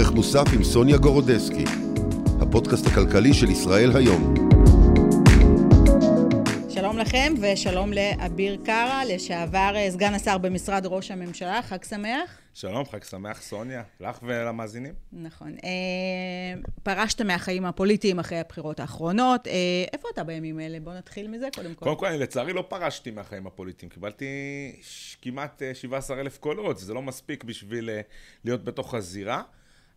ערך מוסף עם סוניה גורודסקי, הפודקאסט הכלכלי של ישראל היום. שלום לכם ושלום לאביר קארה, לשעבר אה, סגן השר במשרד ראש הממשלה, חג שמח. שלום, חג שמח סוניה, לך ולמאזינים. נכון. אה, פרשת מהחיים הפוליטיים אחרי הבחירות האחרונות. אה, איפה אתה בימים אלה? בוא נתחיל מזה קודם כל. קודם כל, אני לצערי לא פרשתי מהחיים הפוליטיים. קיבלתי כמעט 17 אלף קולות, זה לא מספיק בשביל להיות בתוך הזירה.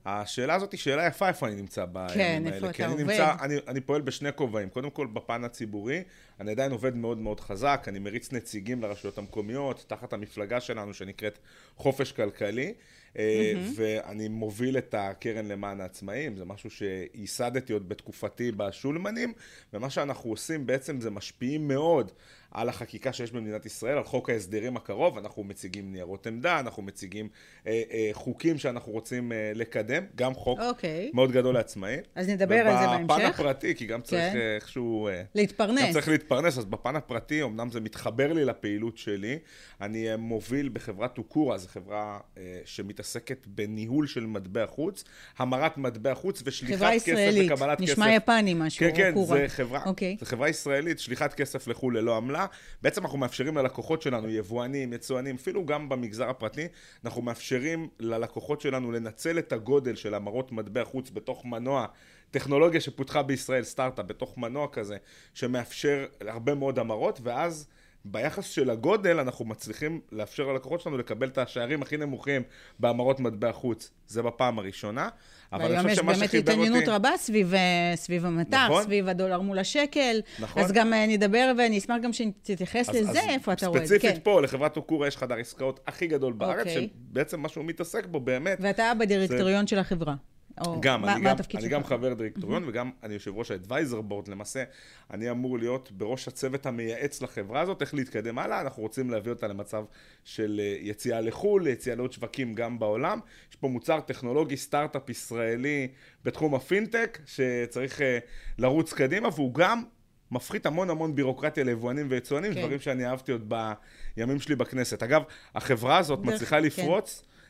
השאלה הזאת היא שאלה יפה איפה אני נמצא בימים כן, האלה. איפה אתה אני עובד. נמצא, אני, אני פועל בשני כובעים. קודם כל בפן הציבורי, אני עדיין עובד מאוד מאוד חזק, אני מריץ נציגים לרשויות המקומיות, תחת המפלגה שלנו שנקראת חופש כלכלי, אה, ואני מוביל את הקרן למען העצמאים, זה משהו שייסדתי עוד בתקופתי בשולמנים, ומה שאנחנו עושים בעצם זה משפיעים מאוד על החקיקה שיש במדינת ישראל, על חוק ההסדרים הקרוב, אנחנו מציגים ניירות עמדה, אנחנו מציגים אה, אה, חוקים שאנחנו רוצים אה, לקדם, גם חוק אוקיי. מאוד גדול לעצמאים. אז נדבר על זה ובפן בהמשך. הפרטי, כי גם צריך כן. אה, איכשהו... אה, להתפרנס. גם צריך להתפרנס, אז בפן הפרטי, אמנם זה מתחבר לי לפעילות שלי, אני אה, מוביל בחברת טוקורה, זו חברה אה, שמתעסקת בניהול של מטבע חוץ, המרת מטבע חוץ ושליחת חברה כסף ישראלית. וקבלת כסף. נשמע יפני משהו, כן, כן. זה חברה, אוקיי. זה חברה ישראלית, שליחת כסף לחו"ל ללא עמלה. בעצם אנחנו מאפשרים ללקוחות שלנו, יבואנים, יצואנים, אפילו גם במגזר הפרטי, אנחנו מאפשרים ללקוחות שלנו לנצל את הגודל של המרות מטבע חוץ בתוך מנוע. טכנולוגיה שפותחה בישראל, סטארט-אפ, בתוך מנוע כזה, שמאפשר הרבה מאוד המרות, ואז ביחס של הגודל אנחנו מצליחים לאפשר ללקוחות שלנו לקבל את השערים הכי נמוכים בהמרות מטבע חוץ. זה בפעם הראשונה. אבל אני והיום חושב יש שמה באמת שחיבר התעניינות אותי... רבה סביב, סביב המטח, נכון. סביב הדולר מול השקל. נכון. אז גם אה, נדבר ואני אשמח גם שתתייחס לזה, אז איפה אתה רואה. כן. ספציפית פה, לחברת טוקורה יש חדר עסקאות הכי גדול בארץ, אוקיי. שבעצם מה שהוא מתעסק בו באמת, ואתה בדירקטוריון של החברה. או גם, מה, אני, מה גם, אני? גם חבר דירקטוריון וגם אני יושב ראש האדוויזר בורד, למעשה אני אמור להיות בראש הצוות המייעץ לחברה הזאת, איך להתקדם הלאה, אנחנו רוצים להביא אותה למצב של אה, יציאה לחו"ל, יציאה לעוד שווקים גם בעולם. יש פה מוצר טכנולוגי, סטארט-אפ ישראלי בתחום הפינטק, שצריך אה, לרוץ קדימה, והוא גם מפחית המון המון בירוקרטיה ליבואנים ויצואנים, כן. דברים שאני אהבתי עוד בימים שלי בכנסת. אגב, החברה הזאת דרך- מצליחה כן.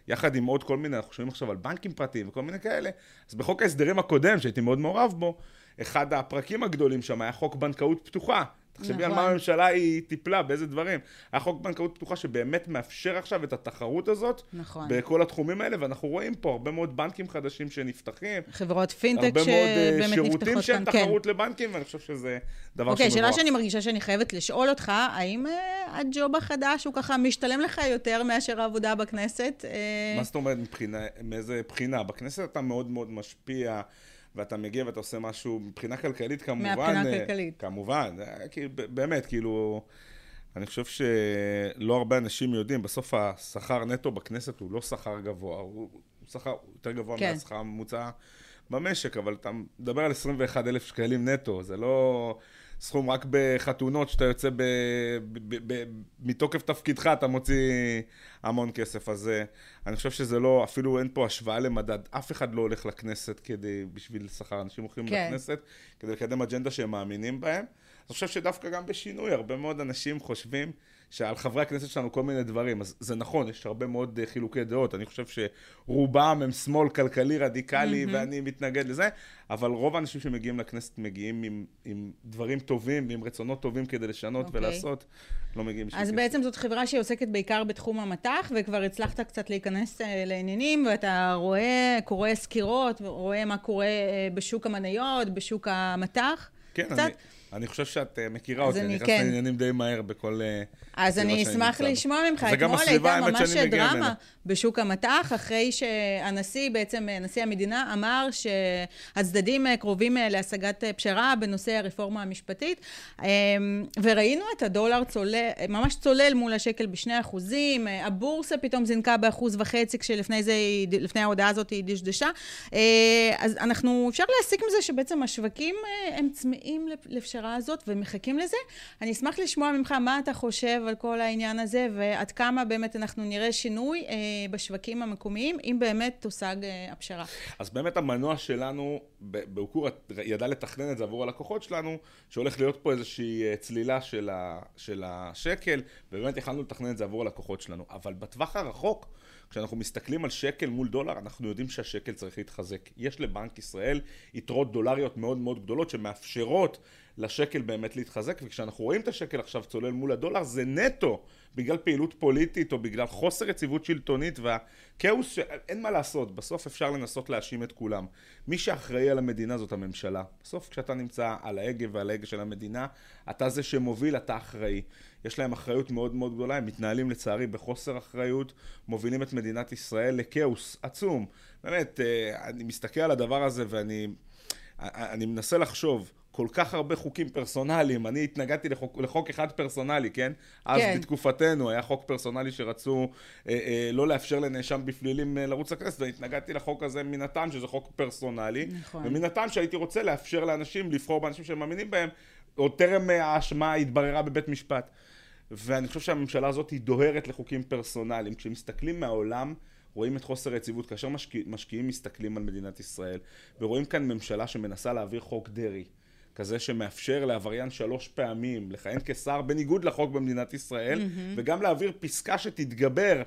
יחד עם עוד כל מיני, אנחנו שומעים עכשיו על בנקים פרטיים וכל מיני כאלה, אז בחוק ההסדרים הקודם, שהייתי מאוד מעורב בו, אחד הפרקים הגדולים שם היה חוק בנקאות פתוחה. תחשבי על נכון. מה הממשלה היא טיפלה, באיזה דברים. היה חוק בנקאות פתוחה שבאמת מאפשר עכשיו את התחרות הזאת, נכון. בכל התחומים האלה, ואנחנו רואים פה הרבה מאוד בנקים חדשים שנפתחים, חברות פינטק הרבה מאוד אה, שבאמת שירותים נפתחות כאן. כן. תחרות לבנקים, ואני חושב שזה דבר אוקיי, שמבורך. שאלה שאני מרגישה שאני חייבת לשאול אותך, האם אה, הג'וב החדש הוא ככה משתלם לך יותר מאשר העבודה בכנסת? אה, מה זאת אומרת מבחינה, מאיזה בחינה? בכנסת אתה מאוד מאוד משפיע, ואתה מגיע ואתה עושה משהו, מבחינה כלכלית כמובן... מהבחינה אה, הכלכלית. כמובן, אה, באמת, כאילו, אני חושב שלא הרבה אנשים יודעים, בסוף השכר נטו בכנסת הוא לא שכר גבוה, הוא, שכר יותר גבוה כן. מהשכר הממוצע במשק, אבל אתה מדבר על 21 אלף שקלים נטו, זה לא... סכום רק בחתונות, שאתה יוצא ב, ב, ב, ב, מתוקף תפקידך, אתה מוציא המון כסף. אז אה, אני חושב שזה לא, אפילו אין פה השוואה למדד. אף אחד לא הולך לכנסת כדי, בשביל שכר. אנשים הולכים כן. לכנסת כדי לקדם אג'נדה שהם מאמינים בהם. אני חושב שדווקא גם בשינוי, הרבה מאוד אנשים חושבים שעל חברי הכנסת שלנו כל מיני דברים. אז זה נכון, יש הרבה מאוד אה, חילוקי דעות. אני חושב שרובם הם שמאל כלכלי רדיקלי, ואני מתנגד לזה, אבל רוב האנשים שמגיעים לכנסת מגיעים עם, עם דברים טובים ועם רצונות טובים כדי לשנות אוקיי. ולעשות, לא מגיעים בשביל אז כסף. בעצם זאת חברה שעוסקת בעיקר בתחום המטח, וכבר הצלחת קצת להיכנס אה, לעניינים, ואתה רואה, קורא סקירות, רואה מה קורה אה, בשוק המניות, בשוק המטח. כן, קצת. אני, אני חושב שאת אה, מכירה אותי, אני- אני נכנס כן. לעניינים די מהר בכל... אה, אז אני אשמח. לשמוע ממך. אתמול הייתה ממש דרמה. בשוק המטח, אחרי שהנשיא, בעצם נשיא המדינה, אמר שהצדדים אה, קרובים אה, להשגת אה, פשרה בנושא הרפורמה המשפטית, אה, וראינו את הדולר צולל, ממש צולל מול השקל בשני אחוזים, אה, הבורסה פתאום זינקה באחוז וחצי, כשלפני זה, לפני ההודעה הזאת היא דשדשה. אה, אז אנחנו, אפשר להסיק מזה שבעצם השווקים אה, הם צמאים לפשרה הזאת ומחכים לזה. אני אשמח לשמוע ממך מה אתה חושב על כל העניין הזה, ועד כמה באמת אנחנו נראה שינוי אה, בשווקים המקומיים, אם באמת תושג אה, הפשרה. אז באמת המנוע שלנו, ב- באוקורה ידע לתכנן את זה עבור הלקוחות שלנו, שהולך להיות פה איזושהי אה, צלילה של, ה, של השקל, ובאמת יכלנו לתכנן את זה עבור הלקוחות שלנו. אבל בטווח הרחוק, כשאנחנו מסתכלים על שקל מול דולר, אנחנו יודעים שהשקל צריך להתחזק. יש לבנק ישראל יתרות דולריות מאוד מאוד גדולות שמאפשרות לשקל באמת להתחזק, וכשאנחנו רואים את השקל עכשיו צולל מול הדולר, זה נטו בגלל פעילות פוליטית או בגלל חוסר יציבות שלטונית והכאוס, ש... אין מה לעשות, בסוף אפשר לנסות להאשים את כולם. מי שאחראי על המדינה זאת הממשלה. בסוף כשאתה נמצא על ההגה ועל ההגה של המדינה, אתה זה שמוביל, אתה אחראי. יש להם אחריות מאוד מאוד גדולה, הם מתנהלים לצערי בחוסר אחריות, מובילים את מדינת ישראל לכאוס עצום. באמת, אה, אני מסתכל על הדבר הזה ואני אני מנסה לחשוב. כל כך הרבה חוקים פרסונליים, אני התנגדתי לחוק, לחוק אחד פרסונלי, כן? אז כן. בתקופתנו היה חוק פרסונלי שרצו אה, אה, לא לאפשר לנאשם בפלילים אה, לרוץ לכנסת, והתנגדתי לחוק הזה מן הטעם שזה חוק פרסונלי, נכון. ומן הטעם שהייתי רוצה לאפשר לאנשים לבחור באנשים שהם מאמינים בהם, עוד טרם אה, ההאשמה התבררה בבית משפט. ואני חושב שהממשלה הזאת היא דוהרת לחוקים פרסונליים. כשמסתכלים מהעולם, רואים את חוסר היציבות. כאשר משקיע, משקיעים מסתכלים על מדינת ישראל, ורואים כאן ממשלה שמנסה להעביר חוק דרעי. כזה שמאפשר לעבריין שלוש פעמים לכהן כשר בניגוד לחוק במדינת ישראל, mm-hmm. וגם להעביר פסקה שתתגבר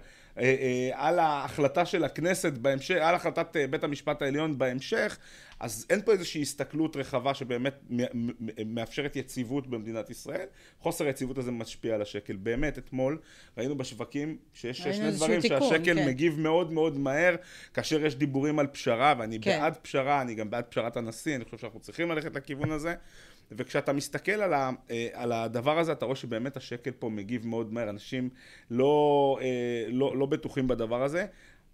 על ההחלטה של הכנסת בהמשך, על החלטת אה, בית המשפט העליון בהמשך, אז אין פה איזושהי הסתכלות רחבה שבאמת מאפשרת יציבות במדינת ישראל. חוסר היציבות הזה משפיע על השקל. באמת, אתמול ראינו בשווקים שיש שני דברים, תיקון, שהשקל כן. מגיב מאוד מאוד מהר, כאשר יש דיבורים על פשרה, ואני כן. בעד פשרה, אני גם בעד פשרת הנשיא, אני חושב שאנחנו צריכים ללכת לכיוון הזה. וכשאתה מסתכל על, ה, אה, על הדבר הזה, אתה רואה שבאמת השקל פה מגיב מאוד מהר, אנשים לא, אה, לא, לא בטוחים בדבר הזה.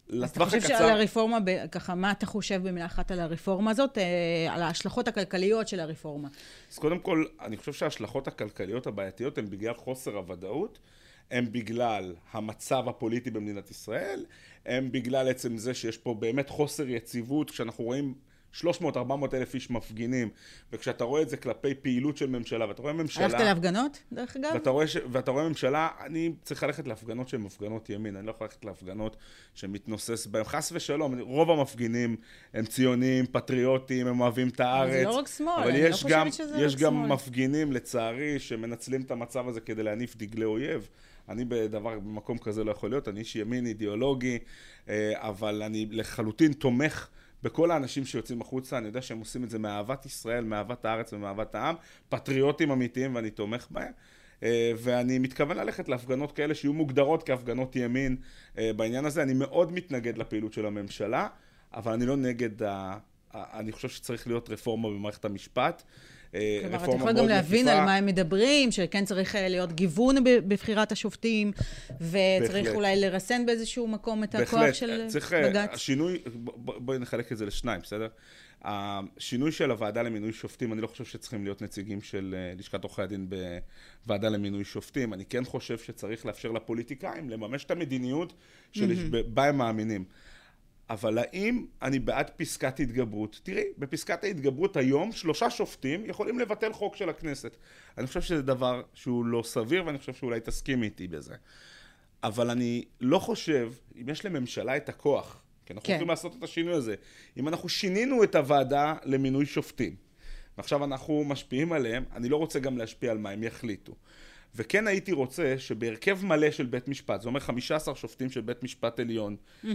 הקצר... אז אתה חושב שעל הרפורמה, ככה, מה אתה חושב במילה אחת על הרפורמה הזאת, אה, על ההשלכות הכלכליות של הרפורמה? אז קודם כל, אני חושב שההשלכות הכלכליות הבעייתיות הן בגלל חוסר הוודאות, הן בגלל המצב הפוליטי במדינת ישראל, הן בגלל עצם זה שיש פה באמת חוסר יציבות, כשאנחנו רואים 300-400 אלף איש מפגינים, וכשאתה רואה את זה כלפי פעילות של ממשלה, ואתה רואה ממשלה... הלכת להפגנות, דרך אגב? ואתה רואה, ש... ואתה רואה ממשלה, אני צריך ללכת להפגנות שהן הפגנות ימין, אני לא יכול ללכת להפגנות שמתנוסס בהן, חס ושלום, רוב המפגינים הם ציונים, פטריוטים, הם אוהבים את הארץ. זה לא רק שמאל, אני לא חושבת גם, שזה רק שמאל. יש גם מפגינים, לצערי, שמנצלים את המצב הזה כדי להניף דגלי אויב. אני בדבר, במקום כזה לא יכול להיות, אני איש ימין אידיאולוגי, אה, אבל אני לחלוטין תומך בכל האנשים שיוצאים החוצה, אני יודע שהם עושים את זה מאהבת ישראל, מאהבת הארץ ומאהבת העם, פטריוטים אמיתיים ואני תומך בהם. אה, ואני מתכוון ללכת להפגנות כאלה שיהיו מוגדרות כהפגנות ימין אה, בעניין הזה. אני מאוד מתנגד לפעילות של הממשלה, אבל אני לא נגד ה... אני חושב שצריך להיות רפורמה במערכת המשפט. אה, כלומר, אתה יכול גם להבין על מה הם מדברים, שכן צריך אה, להיות גיוון בבחירת השופטים, וצריך בהחלט. אולי לרסן באיזשהו מקום את הכוח בהחלט. של צריך, אה, בג"ץ. השינוי, בואי נחלק את זה לשניים, בסדר? השינוי של הוועדה למינוי שופטים, אני לא חושב שצריכים להיות נציגים של לשכת עורכי הדין בוועדה למינוי שופטים. אני כן חושב שצריך לאפשר לפוליטיקאים לממש את המדיניות שבה הם מאמינים. אבל האם אני בעד פסקת התגברות? תראי, בפסקת ההתגברות היום שלושה שופטים יכולים לבטל חוק של הכנסת. אני חושב שזה דבר שהוא לא סביר ואני חושב שאולי תסכים איתי בזה. אבל אני לא חושב, אם יש לממשלה את הכוח, כי אנחנו כן. יכולים לעשות את השינוי הזה, אם אנחנו שינינו את הוועדה למינוי שופטים, ועכשיו אנחנו משפיעים עליהם, אני לא רוצה גם להשפיע על מה הם יחליטו. וכן הייתי רוצה שבהרכב מלא של בית משפט, זה אומר 15 שופטים של בית משפט עליון, mm-hmm.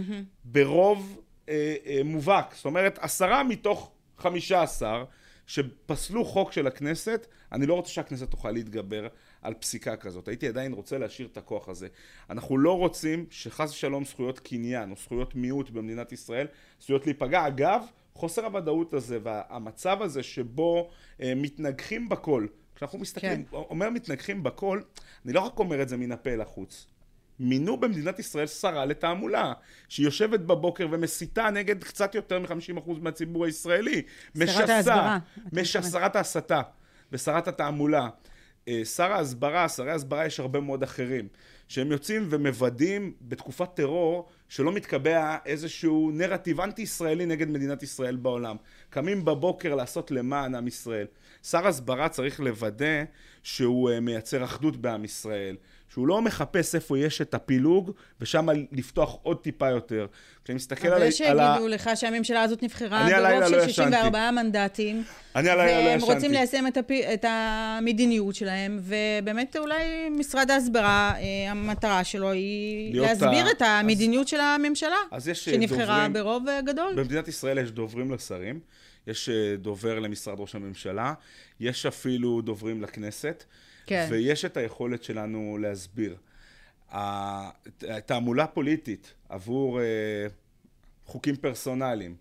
ברוב אה, אה, מובהק, זאת אומרת עשרה מתוך 15 שפסלו חוק של הכנסת, אני לא רוצה שהכנסת תוכל להתגבר על פסיקה כזאת. הייתי עדיין רוצה להשאיר את הכוח הזה. אנחנו לא רוצים שחס ושלום זכויות קניין או זכויות מיעוט במדינת ישראל זכויות להיפגע. אגב, חוסר הוודאות הזה והמצב הזה שבו אה, מתנגחים בכל כשאנחנו מסתכלים, כן. אומר מתנגחים בכל, אני לא רק אומר את זה מן הפה לחוץ. מינו במדינת ישראל שרה לתעמולה, שהיא יושבת בבוקר ומסיתה נגד קצת יותר מ-50% מהציבור הישראלי. שרת ההסברה. שרת ההסתה ושרת התעמולה. אה, שר ההסברה, שרי ההסברה יש הרבה מאוד אחרים, שהם יוצאים ומוודאים בתקופת טרור שלא מתקבע איזשהו נרטיב אנטי-ישראלי נגד מדינת ישראל בעולם. קמים בבוקר לעשות למען עם ישראל. שר הסברה צריך לוודא שהוא אה, מייצר אחדות בעם ישראל, שהוא לא מחפש איפה יש את הפילוג, ושם לפתוח עוד טיפה יותר. כשאני מסתכל על, אבל על ה... שיגידו לך שהממשלה הזאת נבחרה ברוב לא של 64 ישנתי. מנדטים. אני הלילה לא והם ישנתי. רוצים ליישם את, הפ... את המדיניות שלהם, ובאמת אולי משרד ההסברה, אה, המטרה שלו היא להסביר ה- את המדיניות של הממשלה, אז יש, אה, שנבחרה דוברים- ברוב גדול. במדינת ישראל יש דוברים לשרים, יש אה, דובר למשרד ראש הממשלה, יש אפילו דוברים לכנסת, כן. ויש את היכולת שלנו להסביר. התעמולה פוליטית עבור אה, חוקים פרסונליים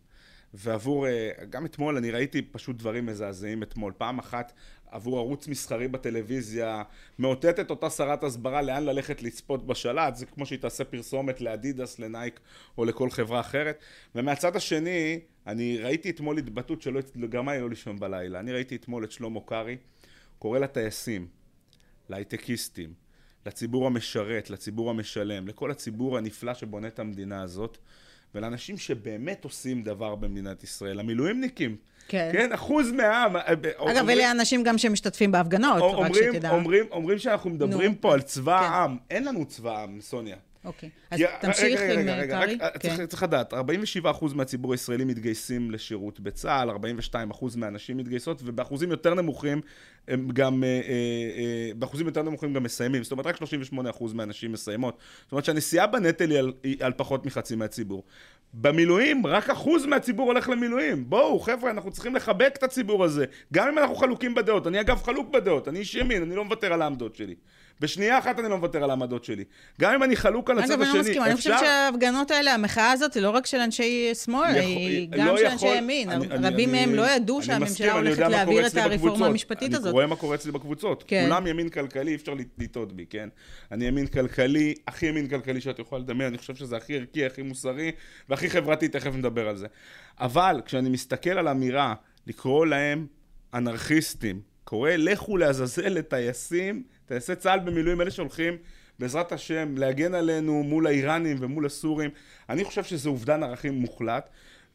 ועבור, אה, גם אתמול אני ראיתי פשוט דברים מזעזעים אתמול. פעם אחת עבור ערוץ מסחרי בטלוויזיה מאותתת אותה שרת הסברה לאן ללכת לצפות בשלט, זה כמו שהיא תעשה פרסומת לאדידס, לנייק או לכל חברה אחרת. ומהצד השני, אני ראיתי אתמול התבטאות שלא גרמה לי לא לישון בלילה. אני ראיתי אתמול את שלמה קרעי קורא לטייסים, להייטקיסטים, לציבור המשרת, לציבור המשלם, לכל הציבור הנפלא שבונה את המדינה הזאת, ולאנשים שבאמת עושים דבר במדינת ישראל, המילואימניקים. כן. כן, אחוז מהעם. אגב, אלה האנשים גם שמשתתפים בהפגנות, רק אומרים, שתדע. אומרים, אומרים שאנחנו מדברים נו, פה על צבא כן. העם. אין לנו צבא עם, סוניה. אוקיי. אז תמשיך רגע, עם רגע, אה, רגע, קרעי. צריך, כן. צריך לדעת, 47% מהציבור הישראלי מתגייסים לשירות בצה"ל, 42% מהנשים מתגייסות, ובאחוזים יותר נמוכים הם גם, אה, אה, באחוזים יותר נמוכים גם מסיימים. זאת אומרת, רק 38% מהנשים מסיימות. זאת אומרת שהנשיאה בנטל היא על, היא על פחות מחצי מהציבור. במילואים, רק אחוז מהציבור הולך למילואים. בואו, חבר'ה, אנחנו צריכים לחבק את הציבור הזה. גם אם אנחנו חלוקים בדעות. אני אגב חלוק בדעות, אני איש ימין, אני לא מוותר על העמדות שלי. בשנייה אחת אני לא מוותר על העמדות שלי. גם אם אני חלוק על הצד אגב, השני, אני לא מסכימה, אני חושבת אפשר- שההפגנות האלה, המחאה הזאת היא לא רק של אנשי שמאל, היא לא גם של אנשי ימין. רבים מהם לא ידעו שהממשלה מסכים, הולכת להעביר את הרפורמה. המשפטית הזאת. אני רואה מה קורה אצלי בקבוצות. כן. כולם ימין כלכלי, אי אפשר לטעות בי, כן? אני ימין כלכלי, הכי ימין כלכלי שאת יכולה לדמיין, אני חושב שזה הכי ערכי, הכי מוסרי, והכי חברתי, תכף נדבר על זה. אבל כשאני מסתכל על אמירה, לקרוא להם אנרכיסטים, קורא לכו לעזאזל לטייסים, טייסי צה"ל במילואים, אלה שהולכים בעזרת השם להגן עלינו מול האיראנים ומול הסורים, אני חושב שזה אובדן ערכים מוחלט.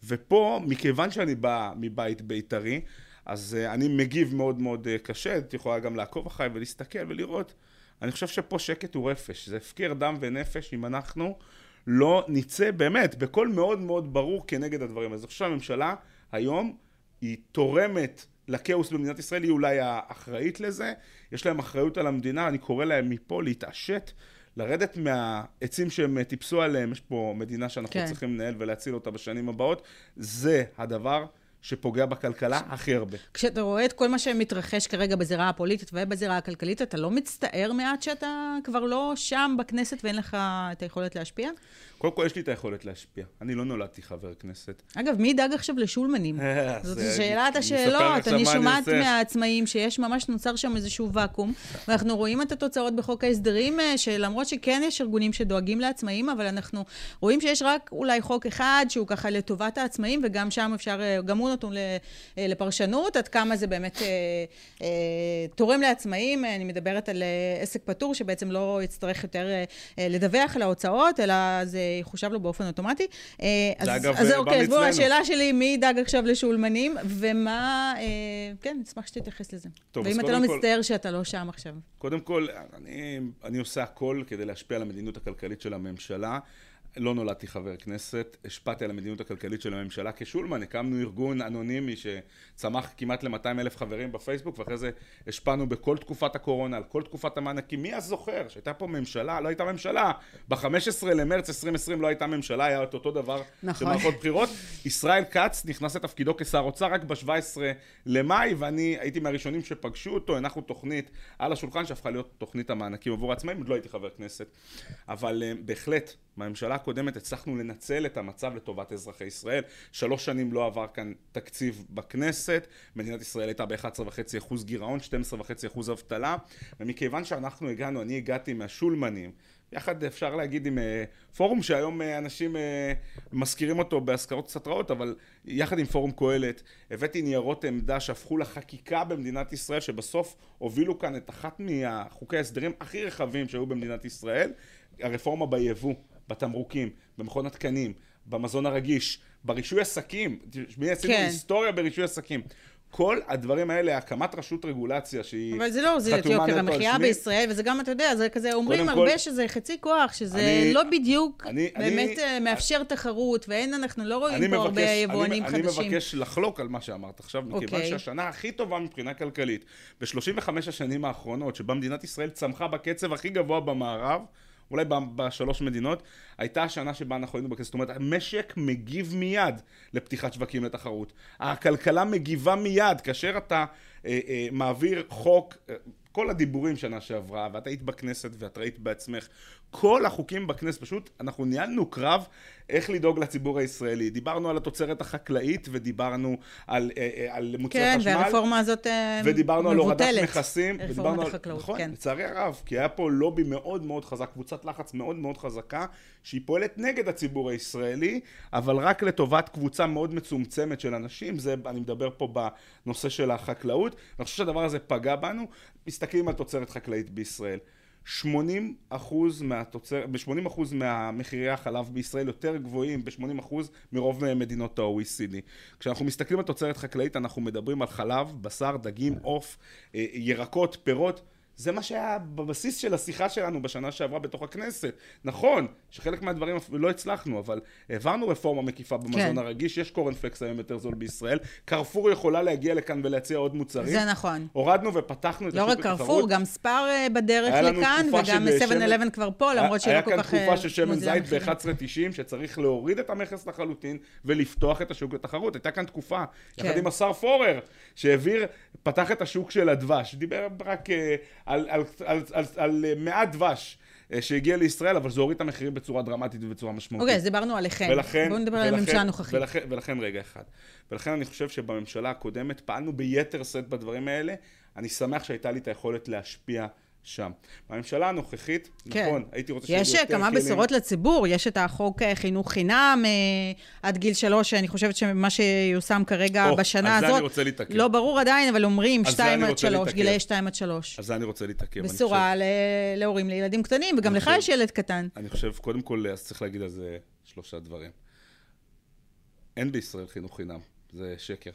ופה, מכיוון שאני בא מבית בית"רי, אז uh, אני מגיב מאוד מאוד uh, קשה, את יכולה גם לעקוב אחריי ולהסתכל ולראות. אני חושב שפה שקט הוא רפש, זה הפקר דם ונפש אם אנחנו לא נצא באמת בקול מאוד מאוד ברור כנגד הדברים. אז אני חושב שהממשלה היום היא תורמת לכאוס במדינת ישראל, היא אולי האחראית לזה, יש להם אחריות על המדינה, אני קורא להם מפה להתעשת. לרדת מהעצים שהם טיפסו עליהם, יש פה מדינה שאנחנו כן. צריכים לנהל ולהציל אותה בשנים הבאות, זה הדבר שפוגע בכלכלה הכי הרבה. כשאתה רואה את כל מה שמתרחש כרגע בזירה הפוליטית ובזירה הכלכלית, אתה לא מצטער מעט שאתה כבר לא שם בכנסת ואין לך את היכולת להשפיע? קודם כל, יש לי את היכולת להשפיע. אני לא נולדתי חבר כנסת. אגב, מי ידאג עכשיו לשולמנים? זאת זה- שאלת השאלות. אני שומעת. מהעצמאים שיש ממש נוצר שם איזשהו ואקום, ואנחנו רואים את התוצאות בחוק ההסדרים, אה, שלמרות שכן יש ארגונים שדואגים לעצמאים, אבל אנחנו רואים שיש רק אולי חוק אחד שהוא ככה לטובת העצמאים, וגם שם אפשר, אה, גם הוא נתון אה, לפרשנות, עד כמה זה באמת אה, אה, תורם לעצמאים. אני מדברת על עסק פטור, שבעצם לא יצטרך יותר לדווח על ההוצאות, אלא זה יחושב לו באופן אוטומטי. אז, אגב, אז אוקיי, אז בואו. השאלה שלי, מי ידאג עכשיו לשולמנים, ומה... כן, נשמח שתתייחס לזה. טוב, ואם אתה לא כל- מצטער שאתה לא שם עכשיו. קודם כל, אני, אני עושה הכל כדי להשפיע על המדיניות הכלכלית של הממשלה. לא נולדתי חבר כנסת, השפעתי על המדיניות הכלכלית של הממשלה כשולמן, הקמנו ארגון אנונימי שצמח כמעט ל-200 אלף חברים בפייסבוק, ואחרי זה השפענו בכל תקופת הקורונה, על כל תקופת המענקים. מי אז זוכר שהייתה פה ממשלה? לא הייתה ממשלה. ב-15 למרץ 2020 לא הייתה ממשלה, היה את אותו דבר נכון. במערכות בחירות. ישראל כץ נכנס לתפקידו כשר אוצר רק ב-17 למאי, ואני הייתי מהראשונים שפגשו אותו, הנחנו תוכנית על השולחן שהפכה להיות תוכנית המענקים עבור העצמאים, עוד לא הייתי חבר כנסת. אבל uh, בהחלט, בממשלה הקודמת הצלחנו לנצל את המצב לטובת אזרחי ישראל. שלוש שנים לא עבר כאן תקציב בכנסת, מדינת ישראל הייתה ב-11.5% גירעון, 12.5% אבטלה, ומכיוון שאנחנו הגענו, אני הגעתי מהשולמנים, יחד אפשר להגיד עם אה, פורום שהיום אה, אנשים אה, מזכירים אותו בהזכרות קצת רעות, אבל יחד עם פורום קהלת הבאתי ניירות עמדה שהפכו לחקיקה במדינת ישראל, שבסוף הובילו כאן את אחת מהחוקי ההסדרים הכי רחבים שהיו במדינת ישראל, הרפורמה ביבוא, בתמרוקים, במכון התקנים, במזון הרגיש, ברישוי עסקים, תשמעי, עשינו כן. היסטוריה ברישוי עסקים. כל הדברים האלה, הקמת רשות רגולציה שהיא אבל זה לא הוזיל את חתומה יוקר המחיה. בישראל, וזה גם, אתה יודע, זה כזה, אומרים הרבה כל- שזה חצי כוח, שזה אני- לא בדיוק אני- באמת אני- אה, מאפשר תחרות, ואין, אנחנו לא אני רואים פה הרבה מבקש, יבואנים אני, חדשים. אני מבקש לחלוק על מה שאמרת עכשיו, מכיוון אוקיי. שהשנה הכי טובה מבחינה כלכלית, ב-35 השנים האחרונות, שבה מדינת ישראל צמחה בקצב הכי גבוה במערב, אולי בשלוש מדינות, הייתה השנה שבה אנחנו היינו בכנסת. זאת אומרת, המשק מגיב מיד לפתיחת שווקים לתחרות. הכלכלה מגיבה מיד, כאשר אתה אה, אה, מעביר חוק, אה, כל הדיבורים שנה שעברה, ואת היית בכנסת ואת ראית בעצמך, כל החוקים בכנסת, פשוט אנחנו ניהלנו קרב איך לדאוג לציבור הישראלי. דיברנו על התוצרת החקלאית ודיברנו על, אה, אה, על מוצרי כן, חשמל. והרפורמה הזאת אה, ודיברנו על הורדת מבוטלת. מכסים, רפורמת. החקלאות, נכון, כן. לצערי הרב, כי היה פה לובי מאוד מאוד חזק, קבוצת לחץ מאוד מאוד חזקה, שהיא פועלת נגד הציבור הישראלי, אבל רק לטובת קבוצה מאוד מצומצמת של אנשים, זה, אני מדבר פה בנושא של החקלאות, אני חושב שהדבר הזה פגע בנו, מסתכלים על תוצרת חקלאית בישראל. 80 אחוז מהתוצר, ב-80 אחוז מהמחירי החלב בישראל יותר גבוהים ב-80 אחוז מרוב מדינות ה-OECD. כשאנחנו מסתכלים על תוצרת חקלאית אנחנו מדברים על חלב, בשר, דגים, עוף, אה, ירקות, פירות. זה מה שהיה בבסיס של השיחה שלנו בשנה שעברה בתוך הכנסת. נכון, שחלק מהדברים לא הצלחנו, אבל העברנו רפורמה מקיפה במזון כן. הרגיש, יש קורנפלקס היום יותר זול בישראל, קרפור יכולה להגיע לכאן ולהציע עוד מוצרים. זה נכון. הורדנו ופתחנו את לא השוק רק לתחרות. קרפור, גם ספר אה, בדרך לכאן, וגם של 7-11 כבר פה, למרות שהיא לא כל כך... היה כאן אה, תקופה של שמן מוזילה זית מחירים. ב-11.90 שצריך להוריד את המכס לחלוטין ולפתוח את השוק לתחרות. הייתה כאן תקופה, כן. יחד עם השר פורר, שהעביר, פתח את השוק של הדבש. דיבר רק אה, על- על- על- על- על אה, מעט דבש. אה, שהגיע לישראל, אבל זה הוריד את המחירים בצורה דרמטית ובצורה משמעותית. אוקיי, אז דיברנו עליכם. ולכן, בואו נדבר על ולכן- הממשלה הנוכחית. ולכן, ולכן רגע אחד. ולכן אני חושב שבממשלה הקודמת פעלנו ביתר שאת בדברים האלה. אני שמח שהייתה לי את היכולת להשפיע שם. בממשלה הנוכחית, כן. נכון, הייתי רוצה שיהיו יש לי יותר כמה כלים. בשורות לציבור, יש את החוק אה, חינוך חינם אה, עד גיל שלוש, שאני חושבת שמה שיושם כרגע או, בשנה הזאת, אני רוצה להתעכב. לא ברור עדיין, אבל אומרים שתיים אני עד שלוש. גילאי שתיים עד שלוש. על זה אני רוצה להתעכב. אני בשורה ל- להורים לילדים קטנים, וגם אני לך חושב- יש ילד קטן. אני חושב, קודם כל, אז צריך להגיד על זה שלושה דברים. אין בישראל חינוך חינם, זה שקר.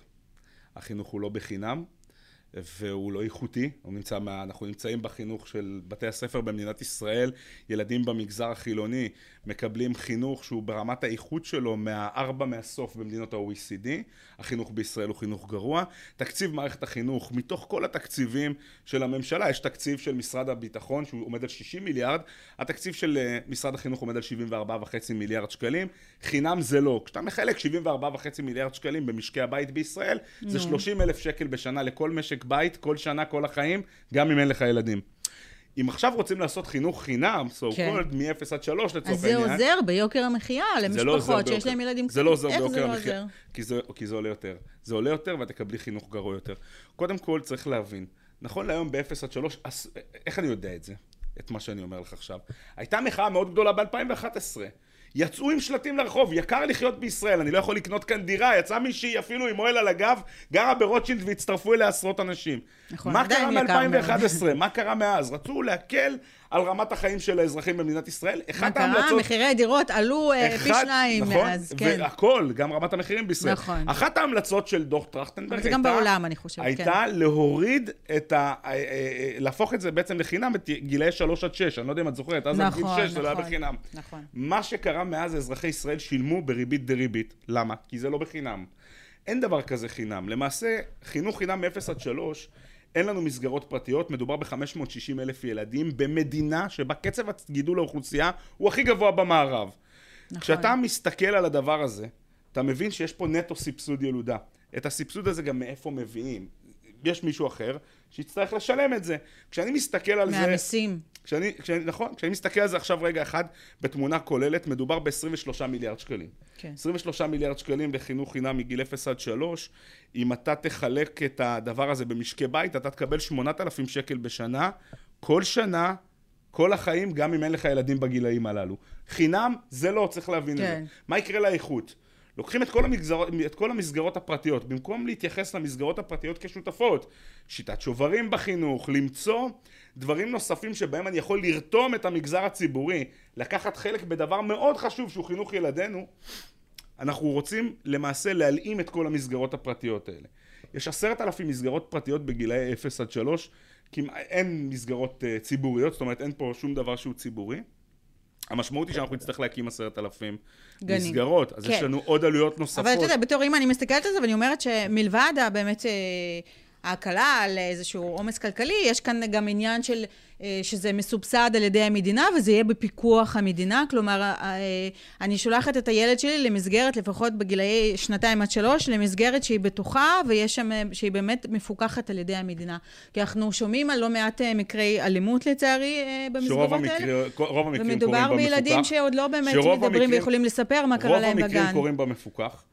החינוך הוא לא בחינם, והוא לא איכותי, הוא נמצא מה, אנחנו נמצאים בחינוך של בתי הספר במדינת ישראל, ילדים במגזר החילוני מקבלים חינוך שהוא ברמת האיכות שלו מהארבע מהסוף במדינות ה-OECD, החינוך בישראל הוא חינוך גרוע, תקציב מערכת החינוך, מתוך כל התקציבים של הממשלה, יש תקציב של משרד הביטחון שהוא עומד על 60 מיליארד, התקציב של אה, משרד החינוך עומד על 74.5 מיליארד שקלים, חינם זה לא, כשאתה מחלק 74.5 מיליארד שקלים במשקי הבית בישראל, זה 30 אלף שקל בשנה לכל משק בית, כל שנה, כל החיים, גם אם אין לך ילדים. אם עכשיו רוצים לעשות חינוך חינם, so כן. called, מ-0 עד 3 לצורך אז העניין, זה עוזר ביוקר המחיה זה לא למשפחות שיש להם ילדים זה לא עוזר זה ביוקר לא המחיה, עוזר? כי זה, כי זה עולה יותר. זה עולה יותר ואת תקבלי חינוך גרוע יותר. קודם כל צריך להבין, נכון להיום ב-0 עד 3, אז, איך אני יודע את זה? את מה שאני אומר לך עכשיו. הייתה מחאה מאוד גדולה ב-2011. יצאו עם שלטים לרחוב, יקר לחיות בישראל, אני לא יכול לקנות כאן דירה, יצאה מישהי אפילו עם אוהל על הגב, גרה ברוטשילד והצטרפו אליה עשרות אנשים. נכון, מה קרה יקר מאוד. מ-2011? מה קרה מאז? רצו להקל על רמת החיים של האזרחים במדינת ישראל. מה אחת קרה? מחירי הדירות עלו אה, פי אחד- שניים נכון, מאז, כן. והכל, גם רמת המחירים בישראל. נכון. אחת ההמלצות של דוח טרכטנברג אבל זה גם בעולם, אני חושבת, כן. הייתה להוריד את ה... אה, אה, להפוך את זה בעצם לחינם את גילאי 3 עד 6. אני לא יודע אם את זוכרת, אז עד גיל נכון, 6 זה לא היה נכון, בחינם. נכון. מה שקרה מאז, אזרחי ישראל שילמו בריבית דריבית. למה? כי זה לא בחינם. אין דבר כזה חינם. למעשה, חינוך חינם מ-0 עד 3, אין לנו מסגרות פרטיות, מדובר ב-560 אלף ילדים במדינה שבה קצב גידול האוכלוסייה הוא הכי גבוה במערב. נכון. כשאתה מסתכל על הדבר הזה, אתה מבין שיש פה נטו סבסוד ילודה. את הסבסוד הזה גם מאיפה מביאים. יש מישהו אחר שיצטרך לשלם את זה. כשאני מסתכל על זה... מהמיסים. כשאני, כשאני, נכון, כשאני מסתכל על זה עכשיו רגע אחד בתמונה כוללת, מדובר ב-23 מיליארד שקלים. כן. 23 מיליארד שקלים לחינוך חינם מגיל 0 עד 3. אם אתה תחלק את הדבר הזה במשקי בית, אתה תקבל 8,000 שקל בשנה, כל שנה, כל החיים, גם אם אין לך ילדים בגילאים הללו. חינם, זה לא, צריך להבין כן. את זה. מה יקרה לאיכות? לוקחים את כל, המגזרות, את כל המסגרות הפרטיות, במקום להתייחס למסגרות הפרטיות כשותפות, שיטת שוברים בחינוך, למצוא דברים נוספים שבהם אני יכול לרתום את המגזר הציבורי, לקחת חלק בדבר מאוד חשוב שהוא חינוך ילדינו, אנחנו רוצים למעשה להלאים את כל המסגרות הפרטיות האלה. יש עשרת אלפים מסגרות פרטיות בגילאי 0 עד 3, כמעט אין מסגרות uh, ציבוריות, זאת אומרת אין פה שום דבר שהוא ציבורי. המשמעות היא שאנחנו נצטרך להקים עשרת אלפים מסגרות, אז כן. יש לנו עוד עלויות נוספות. אבל אתה יודע, בתור אימא אני מסתכלת על זה ואני אומרת שמלבד באמת... אה, ההקלה על איזשהו עומס כלכלי, יש כאן גם עניין של אה, שזה מסובסד על ידי המדינה וזה יהיה בפיקוח המדינה. כלומר, אה, אני שולחת את הילד שלי למסגרת, לפחות בגילאי שנתיים עד שלוש, למסגרת שהיא בטוחה ויש שם, שהיא באמת מפוקחת על ידי המדינה. כי אנחנו שומעים על לא מעט אה, מקרי אלימות לצערי במסגרות האלה. רוב המקרים קורים במפוקח. ומדובר בילדים שעוד לא באמת מדברים המקרים, ויכולים לספר מה קרה להם בגן. רוב המקרים קורים במפוקח.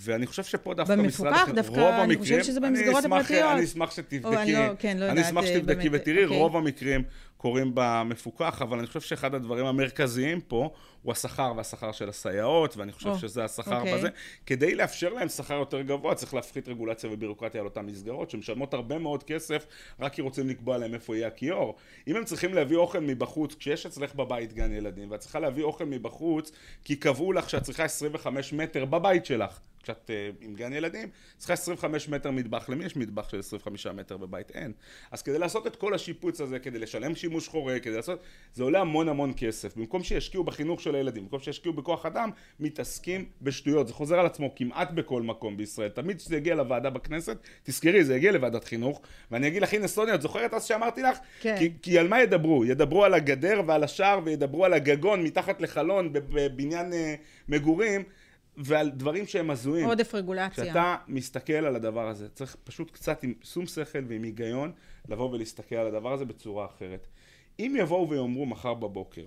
ואני חושב שפה דווקא משרד החינוך, במפוקח דווקא, אני חושבת שזה במסגרות הפרטיות. אני אשמח שתבדקי, אני לא, כן, לא אני אשמח שתבדקי ותראי, אוקיי. רוב המקרים קורים במפוקח, אבל אני חושב שאחד הדברים המרכזיים פה הוא השכר והשכר של הסייעות, ואני חושב oh, שזה השכר okay. בזה. כדי לאפשר להם שכר יותר גבוה, צריך להפחית רגולציה ובירוקרטיה על אותן מסגרות, שמשלמות הרבה מאוד כסף, רק כי רוצים לקבוע להם איפה יהיה הכיור. אם הם צריכים להביא אוכל מבחוץ, כשיש אצלך בבית גן ילדים, ואת צריכה להביא אוכל מבחוץ, כי קבעו לך שאת צריכה 25 מטר בבית שלך. כשאת uh, עם גן ילדים, צריכה 25 מטר מטבח. למי יש מטבח של 25 מטר בבית? אין. אז כדי לעשות את כל השיפוץ הזה, כדי לשלם שימוש חורג, כדי לעשות... זה עולה המון המון כסף. במקום שישקיעו בחינוך של הילדים, במקום שישקיעו בכוח אדם, מתעסקים בשטויות. זה חוזר על עצמו כמעט בכל מקום בישראל. תמיד כשזה יגיע לוועדה בכנסת, תזכרי, זה יגיע לוועדת חינוך, ואני אגיד לך, הנה סוניה, את זוכרת אז שאמרתי לך? כן. כי, כי על מה ידברו? ידברו על הגדר ועל השער, וידברו על הגגון מתחת לחלון בבניין uh, מגורים. ועל דברים שהם הזויים. עודף רגולציה. כשאתה מסתכל על הדבר הזה, צריך פשוט קצת עם שום שכל ועם היגיון לבוא ולהסתכל על הדבר הזה בצורה אחרת. אם יבואו ויאמרו מחר בבוקר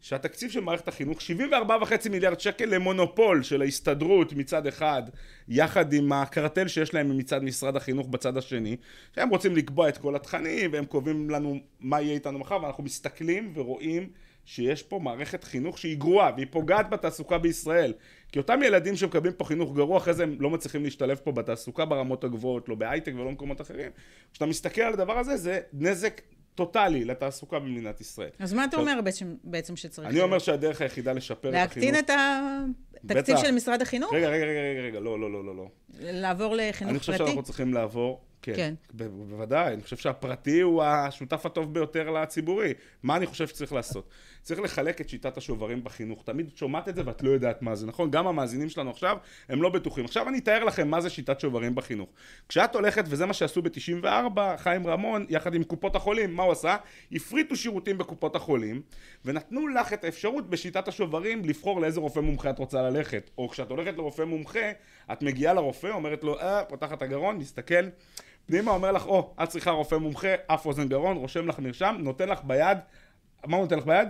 שהתקציב של מערכת החינוך 74.5 מיליארד שקל למונופול של ההסתדרות מצד אחד יחד עם הקרטל שיש להם מצד משרד החינוך בצד השני שהם רוצים לקבוע את כל התכנים והם קובעים לנו מה יהיה איתנו מחר ואנחנו מסתכלים ורואים שיש פה מערכת חינוך שהיא גרועה והיא פוגעת בתעסוקה בישראל כי אותם ילדים שמקבלים פה חינוך גרוע אחרי זה הם לא מצליחים להשתלב פה בתעסוקה ברמות הגבוהות לא בהייטק ולא במקומות אחרים כשאתה מסתכל על הדבר הזה זה נזק טוטאלי לתעסוקה במדינת ישראל. אז מה אתה אומר בעצם, בעצם שצריך... אני אומר שהדרך היחידה לשפר את החינוך... להקטין את התקציב של משרד החינוך? רגע, רגע, רגע, רגע, לא, לא, לא, לא. לא. לעבור לחינוך פרטי? אני חושב שאנחנו צריכים לעבור כן, כן. בוודאי, אני חושב שהפרטי הוא השותף הטוב ביותר לציבורי. מה אני חושב שצריך לעשות? צריך לחלק את שיטת השוברים בחינוך. תמיד שומעת את זה ואת לא יודעת מה זה, נכון? גם המאזינים שלנו עכשיו, הם לא בטוחים. עכשיו אני אתאר לכם מה זה שיטת שוברים בחינוך. כשאת הולכת, וזה מה שעשו ב-94, חיים רמון, יחד עם קופות החולים, מה הוא עשה? הפריטו שירותים בקופות החולים, ונתנו לך את האפשרות בשיטת השוברים לבחור לאיזה רופא מומחה את רוצה ללכת. או כשאת הולכת לרופא מומחה, את מגיעה לרופא, אומרת לו, אה, פותחת הגרון, מסתכל. פנימה אומר לך, או, את צריכה רופא מומחה, אף אוזן גרון, רושם לך מרשם, נותן לך ביד, מה הוא נותן לך ביד?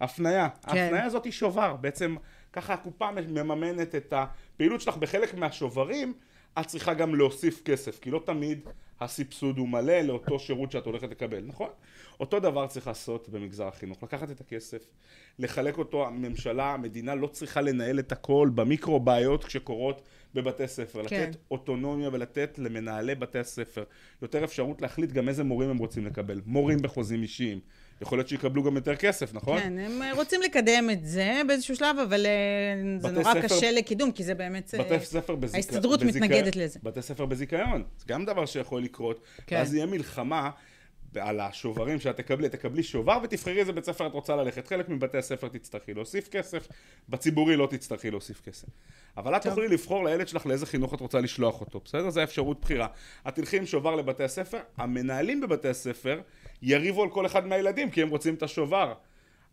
הפנייה. כן. ההפנייה הזאת היא שובר. בעצם ככה הקופה מממנת את הפעילות שלך בחלק מהשוברים, את צריכה גם להוסיף כסף, כי לא תמיד הסבסוד הוא מלא לאותו שירות שאת הולכת לקבל, נכון? אותו דבר צריך לעשות במגזר החינוך, לקחת את הכסף, לחלק אותו, הממשלה, המדינה לא צריכה לנהל את הכל במיקרו בעיות שקורות בבתי ספר, כן. לתת אוטונומיה ולתת למנהלי בתי הספר יותר אפשרות להחליט גם איזה מורים הם רוצים לקבל, מורים בחוזים אישיים, יכול להיות שיקבלו גם יותר כסף, נכון? כן, הם רוצים לקדם את זה באיזשהו שלב, אבל אה, זה נורא ספר, קשה לקידום, כי זה באמת... בתי ספר בזיכיון. ההסתדרות בזיכ... מתנגדת לזה. בתי ספר בזיכיון, זה גם דבר שיכול לקרות, כן. ואז יהיה מלחמה. על השוברים שאת תקבלי, תקבלי שובר ותבחרי איזה בית ספר את רוצה ללכת. חלק מבתי הספר תצטרכי להוסיף כסף, בציבורי לא תצטרכי להוסיף כסף. אבל את תוכלי לבחור לילד שלך לאיזה חינוך את רוצה לשלוח אותו, בסדר? זו אפשרות בחירה. את תלכי עם שובר לבתי הספר, המנהלים בבתי הספר יריבו על כל אחד מהילדים כי הם רוצים את השובר.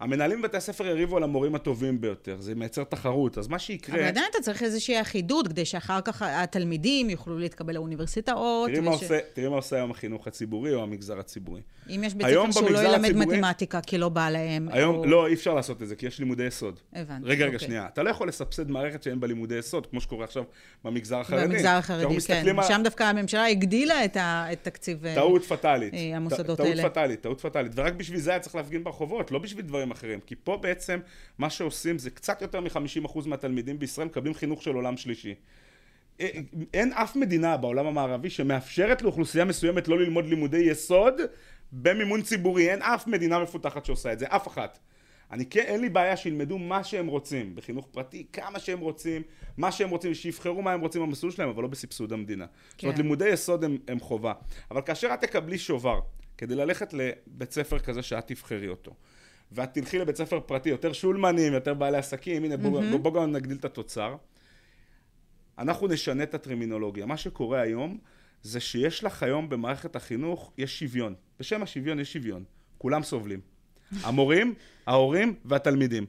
המנהלים בבתי הספר יריבו על המורים הטובים ביותר, זה מייצר תחרות, אז מה שיקרה... אבל עדיין אתה צריך איזושהי אחידות, כדי שאחר כך התלמידים יוכלו להתקבל לאוניברסיטאות. תראי, וש... מה, עושה, תראי מה עושה היום החינוך הציבורי או המגזר הציבורי. אם יש בית ספר שהוא לא ילמד הציבורי, מתמטיקה כי לא בא להם. היום, או... לא, אי אפשר לעשות את זה, כי יש לימודי יסוד. הבנתי. רגע, רגע, אוקיי. שנייה. אתה לא יכול לסבסד מערכת שאין בה לימודי יסוד, כמו שקורה עכשיו במגזר החרדי. במגזר החרדי, כן. מה... שם דווקא הממשלה הגדילה את התקציב אה, טעות פטאלית. המוסדות האלה. טעות פטאלית, טעות פטאלית. ורק בשביל זה היה צריך להפגין ברחובות, לא בשביל דברים אחרים. כי פה בעצם מה שעושים זה קצת יותר מ-50% מהתלמידים בישראל מקבלים חינוך של עולם שלישי. אה, אין אף מדינה בעולם המערבי שמאפשרת לאוכלוסייה מסוימת לא ללמוד לימודי יסוד במימון ציבורי. אין אף מדינה מפותחת שעושה את זה, אף אחת. אני כן, אין לי בעיה שילמדו מה שהם רוצים, בחינוך פרטי, כמה שהם רוצים, מה שהם רוצים, שיבחרו מה הם רוצים במסלול שלהם, אבל לא בסבסוד המדינה. כן. זאת אומרת, כן. לימודי יסוד הם, הם חובה. אבל כאשר את תקבלי שובר, כדי ללכת לבית ספר כזה שאת תבחרי אותו, ואת תלכי לבית ספר פרטי, יותר שולמנים, יותר בעלי עסקים, הנה בואו mm-hmm. בוא גם נגדיל את התוצר, אנחנו נשנה את הטרמינולוגיה. מה שקורה היום, זה שיש לך היום במערכת החינוך, יש שוויון. בשם השוויון יש שוויון. כולם סובלים. המורים, ההורים והתלמידים.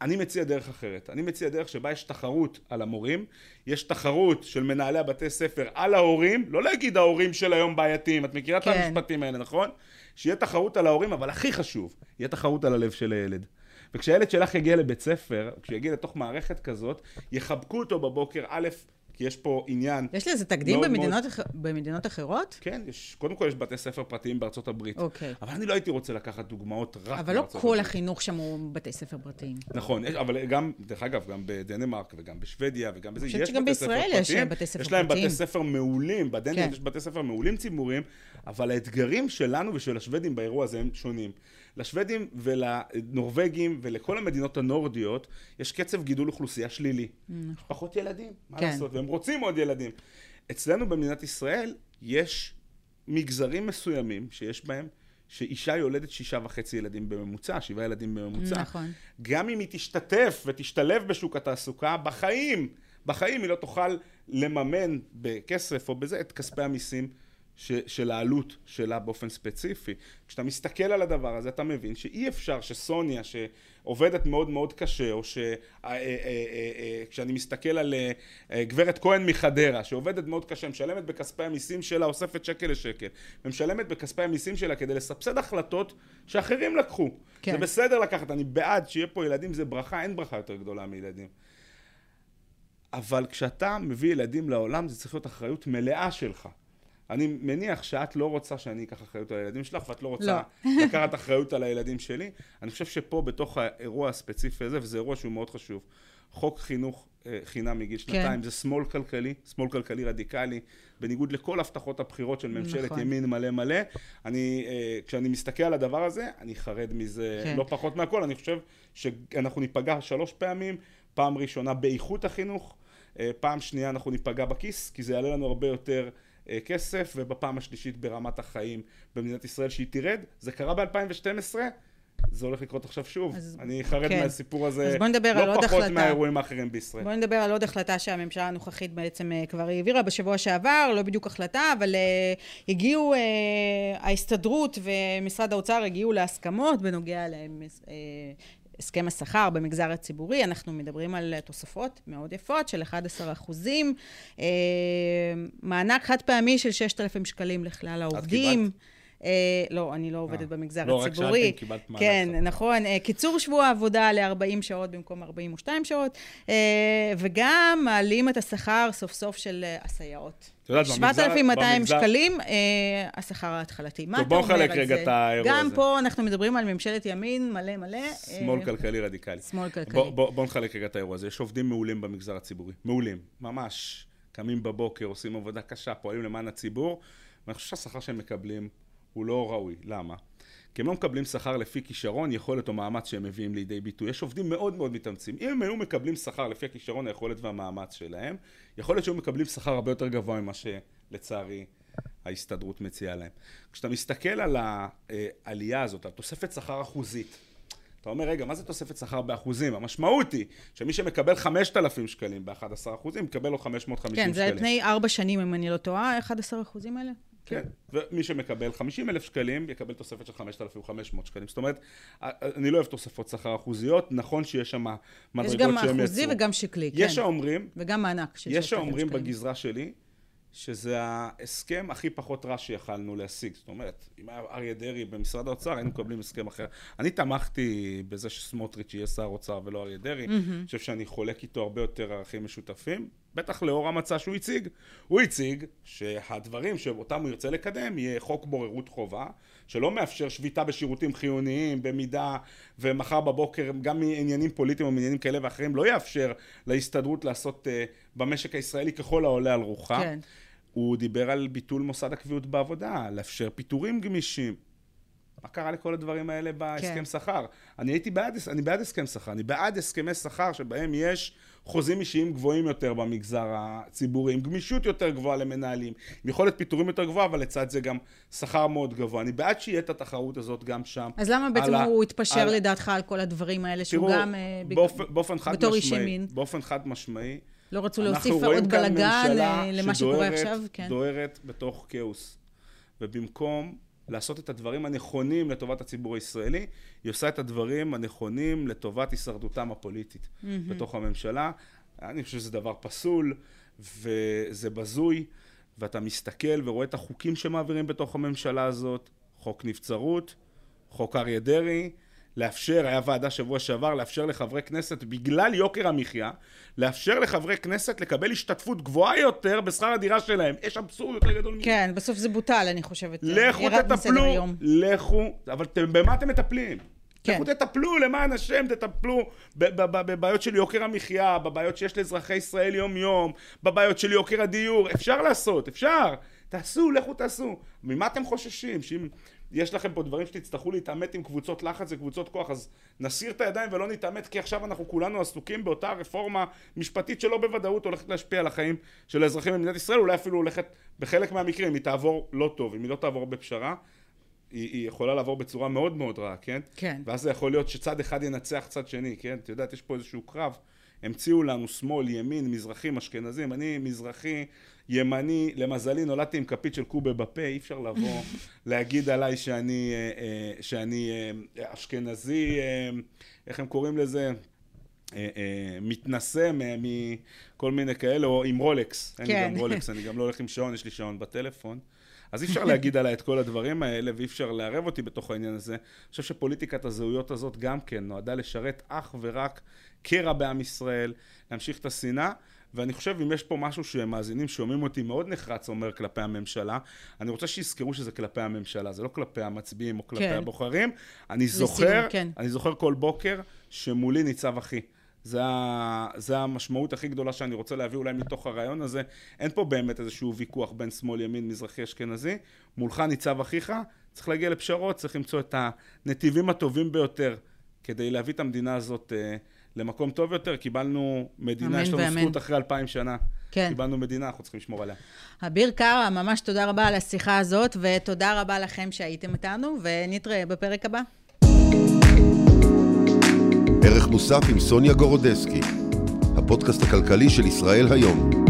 אני מציע דרך אחרת. אני מציע דרך שבה יש תחרות על המורים, יש תחרות של מנהלי הבתי ספר על ההורים, לא להגיד ההורים של היום בעייתיים, את מכירה כן. את המשפטים האלה, נכון? שיהיה תחרות על ההורים, אבל הכי חשוב, יהיה תחרות על הלב של הילד. וכשהילד שלך יגיע לבית ספר, כשהוא יגיע לתוך מערכת כזאת, יחבקו אותו בבוקר, א', כי יש פה עניין... יש לזה תקדים במדינות, מאוד... אח... במדינות אחרות? כן, יש, קודם כל יש בתי ספר פרטיים בארצות הברית. אוקיי. אבל אני לא הייתי רוצה לקחת דוגמאות רק אבל לא כל הברית. החינוך שם הוא בתי ספר פרטיים. נכון, יש, אבל גם, דרך אגב, גם בדנמרק וגם בשוודיה וגם בזה, יש בתי ספר פרטיים. אני חושבת שגם בישראל יש בתי ספר פרטיים. יש להם בתי ספר מעולים, בדנמרק כן. יש בתי ספר מעולים ציבוריים, אבל האתגרים שלנו ושל השוודים באירוע הזה הם שונים. לשוודים ולנורבגים ולכל המדינות הנורדיות יש קצב גידול אוכלוסייה שלילי. נכון. פחות ילדים, מה כן. לעשות? והם רוצים עוד ילדים. אצלנו במדינת ישראל יש מגזרים מסוימים שיש בהם שאישה יולדת שישה וחצי ילדים בממוצע, שבעה ילדים בממוצע. נכון. גם אם היא תשתתף ותשתלב בשוק התעסוקה, בחיים, בחיים היא לא תוכל לממן בכסף או בזה את כספי המיסים ש, של העלות שלה באופן ספציפי. כשאתה מסתכל על הדבר הזה, אתה מבין שאי אפשר שסוניה, שעובדת מאוד מאוד קשה, או שכשאני אה, אה, אה, מסתכל על גברת כהן מחדרה, שעובדת מאוד קשה, משלמת בכספי המיסים שלה, אוספת שקל לשקל, ומשלמת בכספי המיסים שלה כדי לסבסד החלטות שאחרים לקחו. כן. זה בסדר לקחת, אני בעד שיהיה פה ילדים, זה ברכה, אין ברכה יותר גדולה מילדים. אבל כשאתה מביא ילדים לעולם, זה צריך להיות אחריות מלאה שלך. אני מניח שאת לא רוצה שאני אקח אחריות על הילדים שלך, ואת לא רוצה לא. לקחת אחריות על הילדים שלי. אני חושב שפה, בתוך האירוע הספציפי הזה, וזה אירוע שהוא מאוד חשוב, חוק חינוך אה, חינם מגיל כן. שנתיים, כן. זה שמאל כלכלי, שמאל כלכלי רדיקלי, בניגוד לכל הבטחות הבחירות של ממשלת נכון. ימין מלא מלא. אני, אה, כשאני מסתכל על הדבר הזה, אני חרד מזה כן. לא פחות מהכל. אני חושב שאנחנו ניפגע שלוש פעמים, פעם ראשונה באיכות החינוך, אה, פעם שנייה אנחנו ניפגע בכיס, כי זה יעלה לנו הרבה יותר כסף, ובפעם השלישית ברמת החיים במדינת ישראל שהיא תרד. זה קרה ב-2012, זה הולך לקרות עכשיו שוב. אז, אני חרד כן. מהסיפור הזה, לא פחות החלטה. מהאירועים האחרים בישראל. בוא נדבר על עוד החלטה שהממשלה הנוכחית בעצם אה, כבר העבירה בשבוע שעבר, לא בדיוק החלטה, אבל uh, הגיעו, uh, ההסתדרות ומשרד האוצר הגיעו להסכמות בנוגע להם, uh, הסכם השכר במגזר הציבורי, אנחנו מדברים על תוספות מאוד יפות של 11 אחוזים, אה, מענק חד פעמי של 6,000 שקלים לכלל העובדים. אה, לא, אני לא עובדת אה, במגזר לא, הציבורי. לא, רק שאלתי, קיבלת מענק. כן, עכשיו. נכון. אה, קיצור שבוע העבודה ל-40 שעות במקום 42 שעות, אה, וגם מעלים את השכר סוף סוף של אה, הסייעות. 7,200 שקלים, אה, השכר ההתחלתי. מה אתה אומר על זה? בוא נחלק רגע את האירוע הזה. גם פה אנחנו מדברים על ממשלת ימין מלא מלא. שמאל אה, כלכלי רדיקלי. שמאל כלכלי. בוא, בוא, בוא נחלק רגע את האירוע הזה. יש עובדים מעולים במגזר הציבורי. מעולים. ממש. קמים בבוקר, עושים עבודה קשה, פועלים למען הציבור, ואני חושב שהשכר שהם מקבלים הוא לא ראוי. למה? כי הם לא מקבלים שכר לפי כישרון, יכולת או מאמץ שהם מביאים לידי ביטוי. יש עובדים מאוד מאוד מתאמצים. אם הם היו מקבלים שכר לפי הכישרון, היכולת והמאמץ שלהם, יכול להיות שהיו מקבלים שכר הרבה יותר גבוה ממה שלצערי ההסתדרות מציעה להם. כשאתה מסתכל על העלייה הזאת, על תוספת שכר אחוזית, אתה אומר, רגע, מה זה תוספת שכר באחוזים? המשמעות היא שמי שמקבל 5,000 שקלים ב-11 אחוזים, מקבל לו 550 שקלים. כן, זה על פני ארבע שנים, אם אני לא טועה, 11 אחוזים האלה? כן. ומי שמקבל 50 אלף שקלים יקבל תוספת של 5,500 שקלים. זאת אומרת, אני לא אוהב תוספות שכר אחוזיות, נכון שיש שם מדרגות שהם יצרו. יש גם אחוזי וגם שקלי, כן. יש האומרים... וגם מענק של יש האומרים בגזרה שלי, שזה ההסכם הכי פחות רע שיכלנו להשיג. זאת אומרת, אם היה אריה דרעי במשרד האוצר, היינו מקבלים הסכם אחר. אני תמכתי בזה שסמוטריץ' יהיה שר אוצר ולא אריה דרעי. אני mm-hmm. חושב שאני חולק איתו הרבה יותר ערכים משותפים. בטח לאור המצע שהוא הציג. הוא הציג שהדברים שאותם הוא ירצה לקדם יהיה חוק בוררות חובה, שלא מאפשר שביתה בשירותים חיוניים במידה ומחר בבוקר גם מעניינים פוליטיים או מעניינים כאלה ואחרים לא יאפשר להסתדרות לעשות uh, במשק הישראלי ככל העולה על רוחה. כן. הוא דיבר על ביטול מוסד הקביעות בעבודה, לאפשר פיטורים גמישים. מה קרה לכל הדברים האלה בהסכם כן. שכר? אני הייתי בעד, אני בעד הסכם שכר, אני בעד הסכמי שכר שבהם יש חוזים אישיים גבוהים יותר במגזר הציבורי, עם גמישות יותר גבוהה למנהלים, עם יכולת פיטורים יותר גבוהה, אבל לצד זה גם שכר מאוד גבוה. אני בעד שיהיה את התחרות הזאת גם שם. אז למה בעצם הוא התפשר על- לדעתך על כל הדברים האלה, שהוא תראו, גם... אה, בג- באופן, באופן חד בתור איש ימין. באופן חד משמעי, לא רצו אנחנו להוסיף רואים עוד כאן בלאגן ממשלה אה, למה שקורה שדוהרת- עכשיו? כן. דוהרת בתוך כאוס. ובמקום לעשות את הדברים הנכונים לטובת הציבור הישראלי, היא עושה את הדברים הנכונים לטובת הישרדותם הפוליטית בתוך הממשלה. אני חושב שזה דבר פסול, וזה בזוי, ואתה מסתכל ורואה את החוקים שמעבירים בתוך הממשלה הזאת, חוק נבצרות, חוק אריה דרעי, לאפשר, היה ועדה שבוע שעבר, לאפשר לחברי כנסת, בגלל יוקר המחיה, לאפשר לחברי כנסת לקבל השתתפות גבוהה יותר בשכר הדירה שלהם. יש אבסורד יותר גדול מזה. כן, בסוף זה בוטל, אני חושבת. לכו תטפלו. לכו, אבל אתם, במה אתם מטפלים? כן. לכו תטפלו, למען השם, תטפלו בבעיות של יוקר המחיה, בבעיות שיש לאזרחי ישראל יום-יום, בבעיות של יוקר הדיור, אפשר לעשות, אפשר. תעשו, לכו תעשו. ממה אתם חוששים? שאם יש לכם פה דברים שתצטרכו להתעמת עם קבוצות לחץ וקבוצות כוח, אז נסיר את הידיים ולא נתעמת, כי עכשיו אנחנו כולנו עסוקים באותה רפורמה משפטית שלא בוודאות הולכת להשפיע על החיים של האזרחים במדינת ישראל, אולי אפילו הולכת, בחלק מהמקרים, היא תעבור לא טוב, אם היא לא תעבור בפשרה, היא, היא יכולה לעבור בצורה מאוד מאוד רעה, כן? כן. ואז זה יכול להיות שצד אחד ינצח צד שני, כן? את יודעת, יש פה איזשהו קרב. המציאו לנו שמאל, ימין, מזרחים, אשכנזים. אני מזרחי, ימני, למזלי נולדתי עם כפית של קובה בפה, אי אפשר לבוא להגיד עליי שאני, אה, אה, שאני אה, אשכנזי, איך הם קוראים לזה? אה, אה, מתנשא מכל מיני כאלה, או עם רולקס. אין לי כן. גם רולקס, אני גם לא הולך עם שעון, יש לי שעון בטלפון. אז אי אפשר להגיד עליי את כל הדברים האלה, ואי אפשר לערב אותי בתוך העניין הזה. אני חושב שפוליטיקת הזהויות הזאת גם כן נועדה לשרת אך ורק קרע בעם ישראל, להמשיך את השנאה. ואני חושב, אם יש פה משהו שמאזינים שומעים אותי מאוד נחרץ אומר כלפי הממשלה, אני רוצה שיזכרו שזה כלפי הממשלה, זה לא כלפי המצביעים או כלפי כן. הבוחרים. אני זוכר, כן. אני זוכר כל בוקר שמולי ניצב אחי. זה, ה... זה המשמעות הכי גדולה שאני רוצה להביא אולי מתוך הרעיון הזה. אין פה באמת איזשהו ויכוח בין שמאל, ימין, מזרחי, אשכנזי. מולך ניצב אחיך, צריך להגיע לפשרות, צריך למצוא את הנתיבים הטובים ביותר כדי להביא את המדינה הזאת אה, למקום טוב יותר. קיבלנו מדינה, יש לנו ואמן. זכות אחרי אלפיים שנה. כן. קיבלנו מדינה, אנחנו צריכים לשמור עליה. אביר קארה, ממש תודה רבה על השיחה הזאת, ותודה רבה לכם שהייתם איתנו, ונתראה בפרק הבא. ערך מוסף עם סוניה גורודסקי, הפודקאסט הכלכלי של ישראל היום.